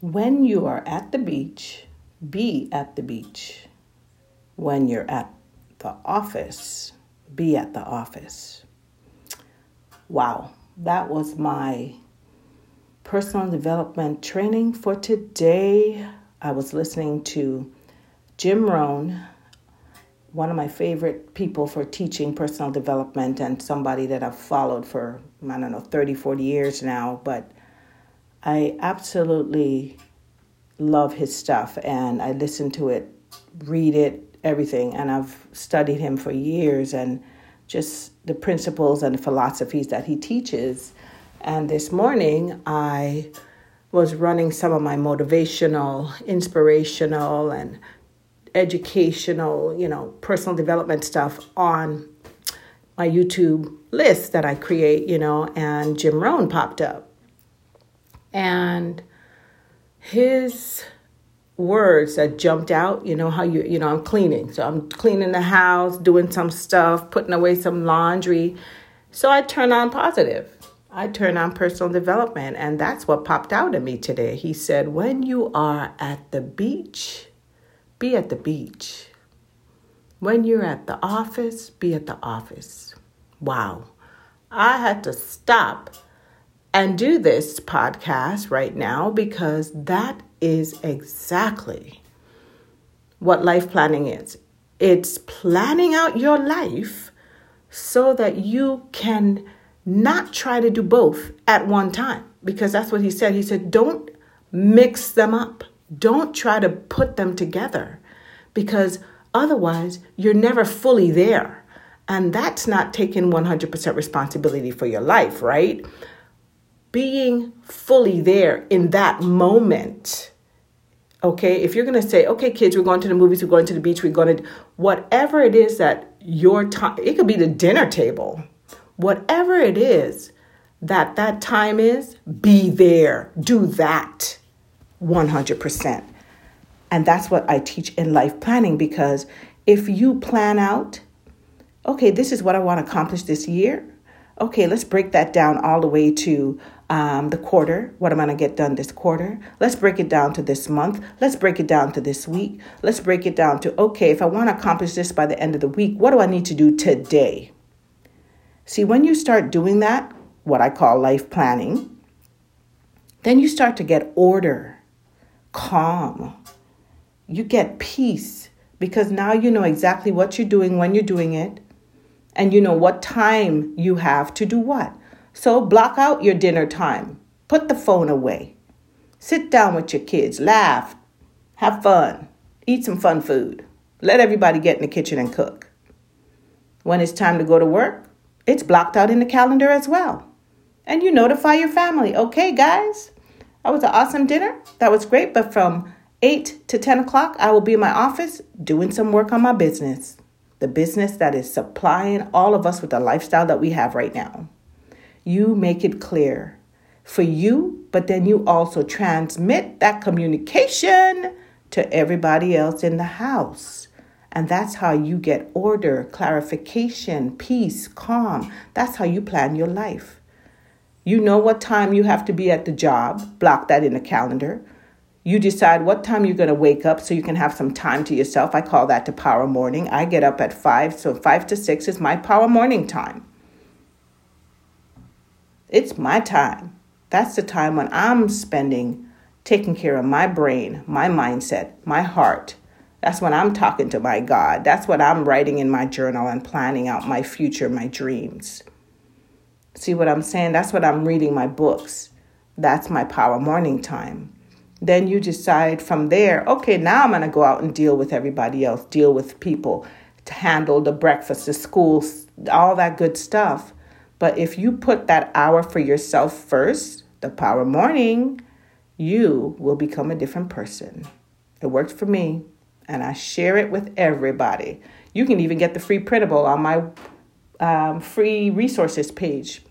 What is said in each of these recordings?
When you are at the beach, be at the beach. When you're at the office, be at the office. Wow, that was my personal development training for today. I was listening to Jim Rohn, one of my favorite people for teaching personal development and somebody that I've followed for, I don't know, 30, 40 years now. But I absolutely love his stuff and I listen to it, read it, everything. And I've studied him for years and just the principles and philosophies that he teaches. And this morning, I was running some of my motivational, inspirational, and educational, you know, personal development stuff on my YouTube list that I create, you know, and Jim Rohn popped up. And his words that jumped out, you know, how you, you know, I'm cleaning. So I'm cleaning the house, doing some stuff, putting away some laundry. So I turn on positive. I turn on personal development. And that's what popped out at me today. He said, When you are at the beach, be at the beach. When you're at the office, be at the office. Wow. I had to stop and do this podcast right now because that is exactly what life planning is. It's planning out your life so that you can not try to do both at one time because that's what he said. He said, don't mix them up. Don't try to put them together because otherwise you're never fully there. And that's not taking 100% responsibility for your life, right? Being fully there in that moment. Okay, if you're gonna say, okay, kids, we're going to the movies, we're going to the beach, we're going to whatever it is that your time, it could be the dinner table, whatever it is that that time is, be there, do that 100%. And that's what I teach in life planning because if you plan out, okay, this is what I want to accomplish this year. Okay, let's break that down all the way to um, the quarter. What am I going to get done this quarter? Let's break it down to this month. Let's break it down to this week. Let's break it down to, okay, if I want to accomplish this by the end of the week, what do I need to do today? See, when you start doing that, what I call life planning, then you start to get order, calm, you get peace because now you know exactly what you're doing when you're doing it and you know what time you have to do what. So block out your dinner time. Put the phone away. Sit down with your kids, laugh, have fun, eat some fun food. Let everybody get in the kitchen and cook. When it's time to go to work, it's blocked out in the calendar as well. And you notify your family, okay, guys, that was an awesome dinner. That was great, but from 8 to 10 o'clock, I will be in my office doing some work on my business. The business that is supplying all of us with the lifestyle that we have right now. You make it clear for you, but then you also transmit that communication to everybody else in the house. And that's how you get order, clarification, peace, calm. That's how you plan your life. You know what time you have to be at the job, block that in the calendar. You decide what time you're going to wake up so you can have some time to yourself. I call that the power morning. I get up at 5, so 5 to 6 is my power morning time. It's my time. That's the time when I'm spending taking care of my brain, my mindset, my heart. That's when I'm talking to my God. That's what I'm writing in my journal and planning out my future, my dreams. See what I'm saying? That's what I'm reading my books. That's my power morning time. Then you decide from there, okay, now I'm going to go out and deal with everybody else, deal with people, to handle the breakfast, the schools, all that good stuff. But if you put that hour for yourself first, the power morning, you will become a different person. It worked for me, and I share it with everybody. You can even get the free printable on my um, free resources page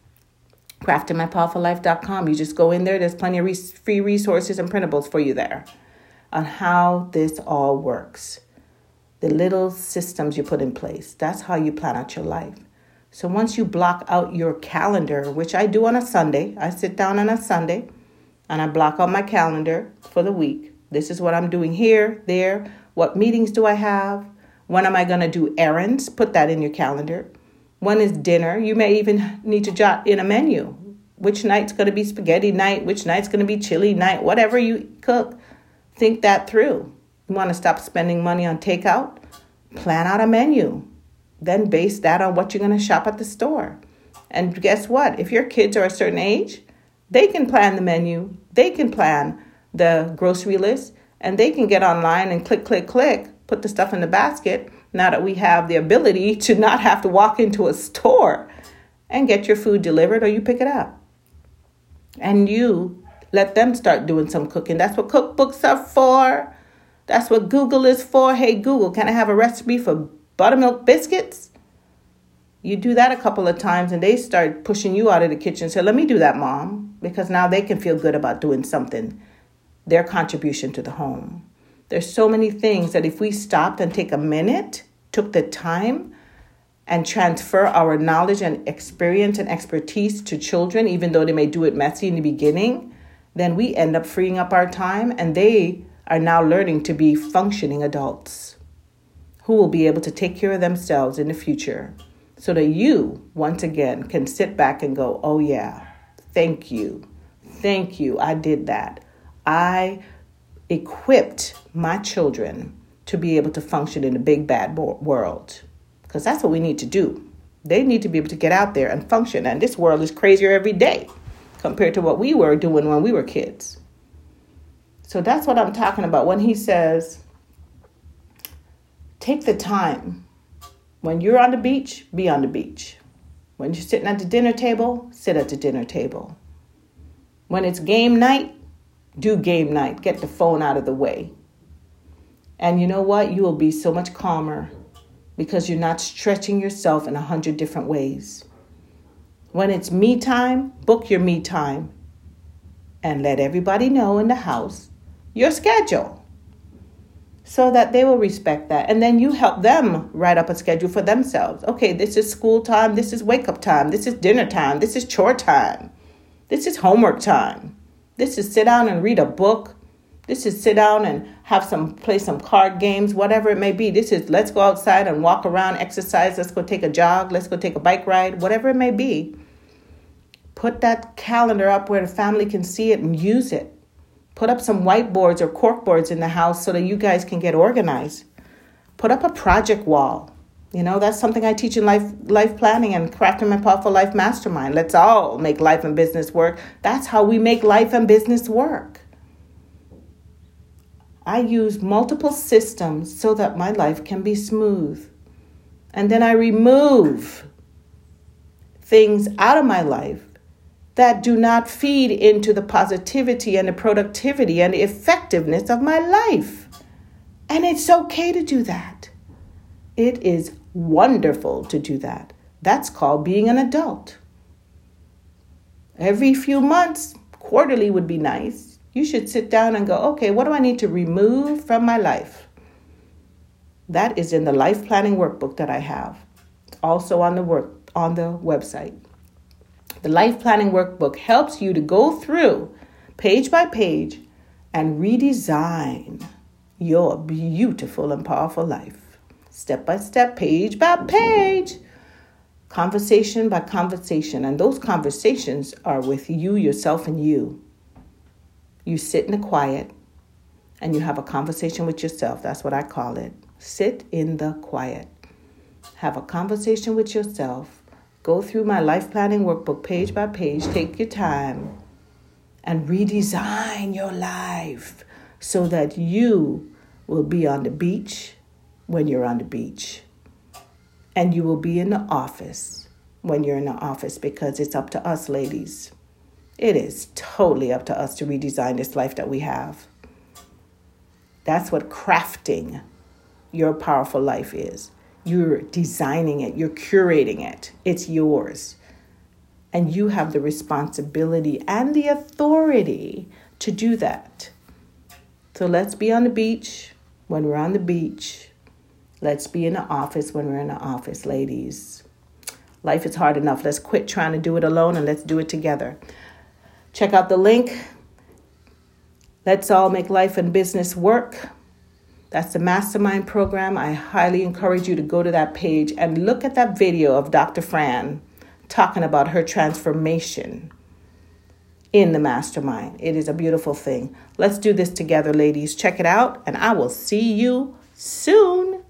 craftingmypowerfullife.com. You just go in there, there's plenty of re- free resources and printables for you there on how this all works. The little systems you put in place. That's how you plan out your life. So once you block out your calendar, which I do on a Sunday, I sit down on a Sunday, and I block out my calendar for the week. This is what I'm doing here, there. What meetings do I have? When am I going to do errands? Put that in your calendar. When is dinner? You may even need to jot in a menu. Which night's going to be spaghetti night? Which night's going to be chili night? Whatever you cook, think that through. You want to stop spending money on takeout? Plan out a menu. Then base that on what you're going to shop at the store. And guess what? If your kids are a certain age, they can plan the menu, they can plan the grocery list, and they can get online and click, click, click, put the stuff in the basket. Now that we have the ability to not have to walk into a store and get your food delivered or you pick it up. And you let them start doing some cooking. That's what cookbooks are for. That's what Google is for. Hey, Google, can I have a recipe for buttermilk biscuits? You do that a couple of times and they start pushing you out of the kitchen. Say, let me do that, mom, because now they can feel good about doing something, their contribution to the home. There's so many things that if we stopped and take a minute, took the time, and transfer our knowledge and experience and expertise to children, even though they may do it messy in the beginning, then we end up freeing up our time and they are now learning to be functioning adults who will be able to take care of themselves in the future so that you, once again, can sit back and go, oh, yeah, thank you. Thank you. I did that. I equipped my children to be able to function in a big bad world because that's what we need to do. They need to be able to get out there and function. And this world is crazier every day compared to what we were doing when we were kids. So that's what I'm talking about when he says, take the time when you're on the beach, be on the beach. When you're sitting at the dinner table, sit at the dinner table. When it's game night, do game night. Get the phone out of the way. And you know what? You will be so much calmer because you're not stretching yourself in a hundred different ways. When it's me time, book your me time and let everybody know in the house your schedule so that they will respect that. And then you help them write up a schedule for themselves. Okay, this is school time, this is wake up time, this is dinner time, this is chore time, this is homework time, this is sit down and read a book. This is sit down and have some play some card games, whatever it may be. This is let's go outside and walk around, exercise, let's go take a jog, let's go take a bike ride, whatever it may be. Put that calendar up where the family can see it and use it. Put up some whiteboards or corkboards in the house so that you guys can get organized. Put up a project wall. You know, that's something I teach in life life planning and crafting my powerful life mastermind. Let's all make life and business work. That's how we make life and business work. I use multiple systems so that my life can be smooth. And then I remove things out of my life that do not feed into the positivity and the productivity and the effectiveness of my life. And it's okay to do that. It is wonderful to do that. That's called being an adult. Every few months, quarterly would be nice. You should sit down and go, okay, what do I need to remove from my life? That is in the life planning workbook that I have, also on the work on the website. The Life Planning Workbook helps you to go through page by page and redesign your beautiful and powerful life. Step by step, page by page, conversation by conversation. And those conversations are with you, yourself, and you. You sit in the quiet and you have a conversation with yourself. That's what I call it. Sit in the quiet. Have a conversation with yourself Go through my life planning workbook page by page. Take your time and redesign your life so that you will be on the beach when you're on the beach. And you will be in the office when you're in the office because it's up to us, ladies. It is totally up to us to redesign this life that we have. That's what crafting your powerful life is. You're designing it, you're curating it, it's yours. And you have the responsibility and the authority to do that. So let's be on the beach when we're on the beach. Let's be in the office when we're in the office, ladies. Life is hard enough. Let's quit trying to do it alone and let's do it together. Check out the link Let's all make life and business work. That's the mastermind program. I highly encourage you to go to that page and look at that video of Dr. Fran talking about her transformation in the mastermind. It is a beautiful thing. Let's do this together, ladies. Check it out, and I will see you soon.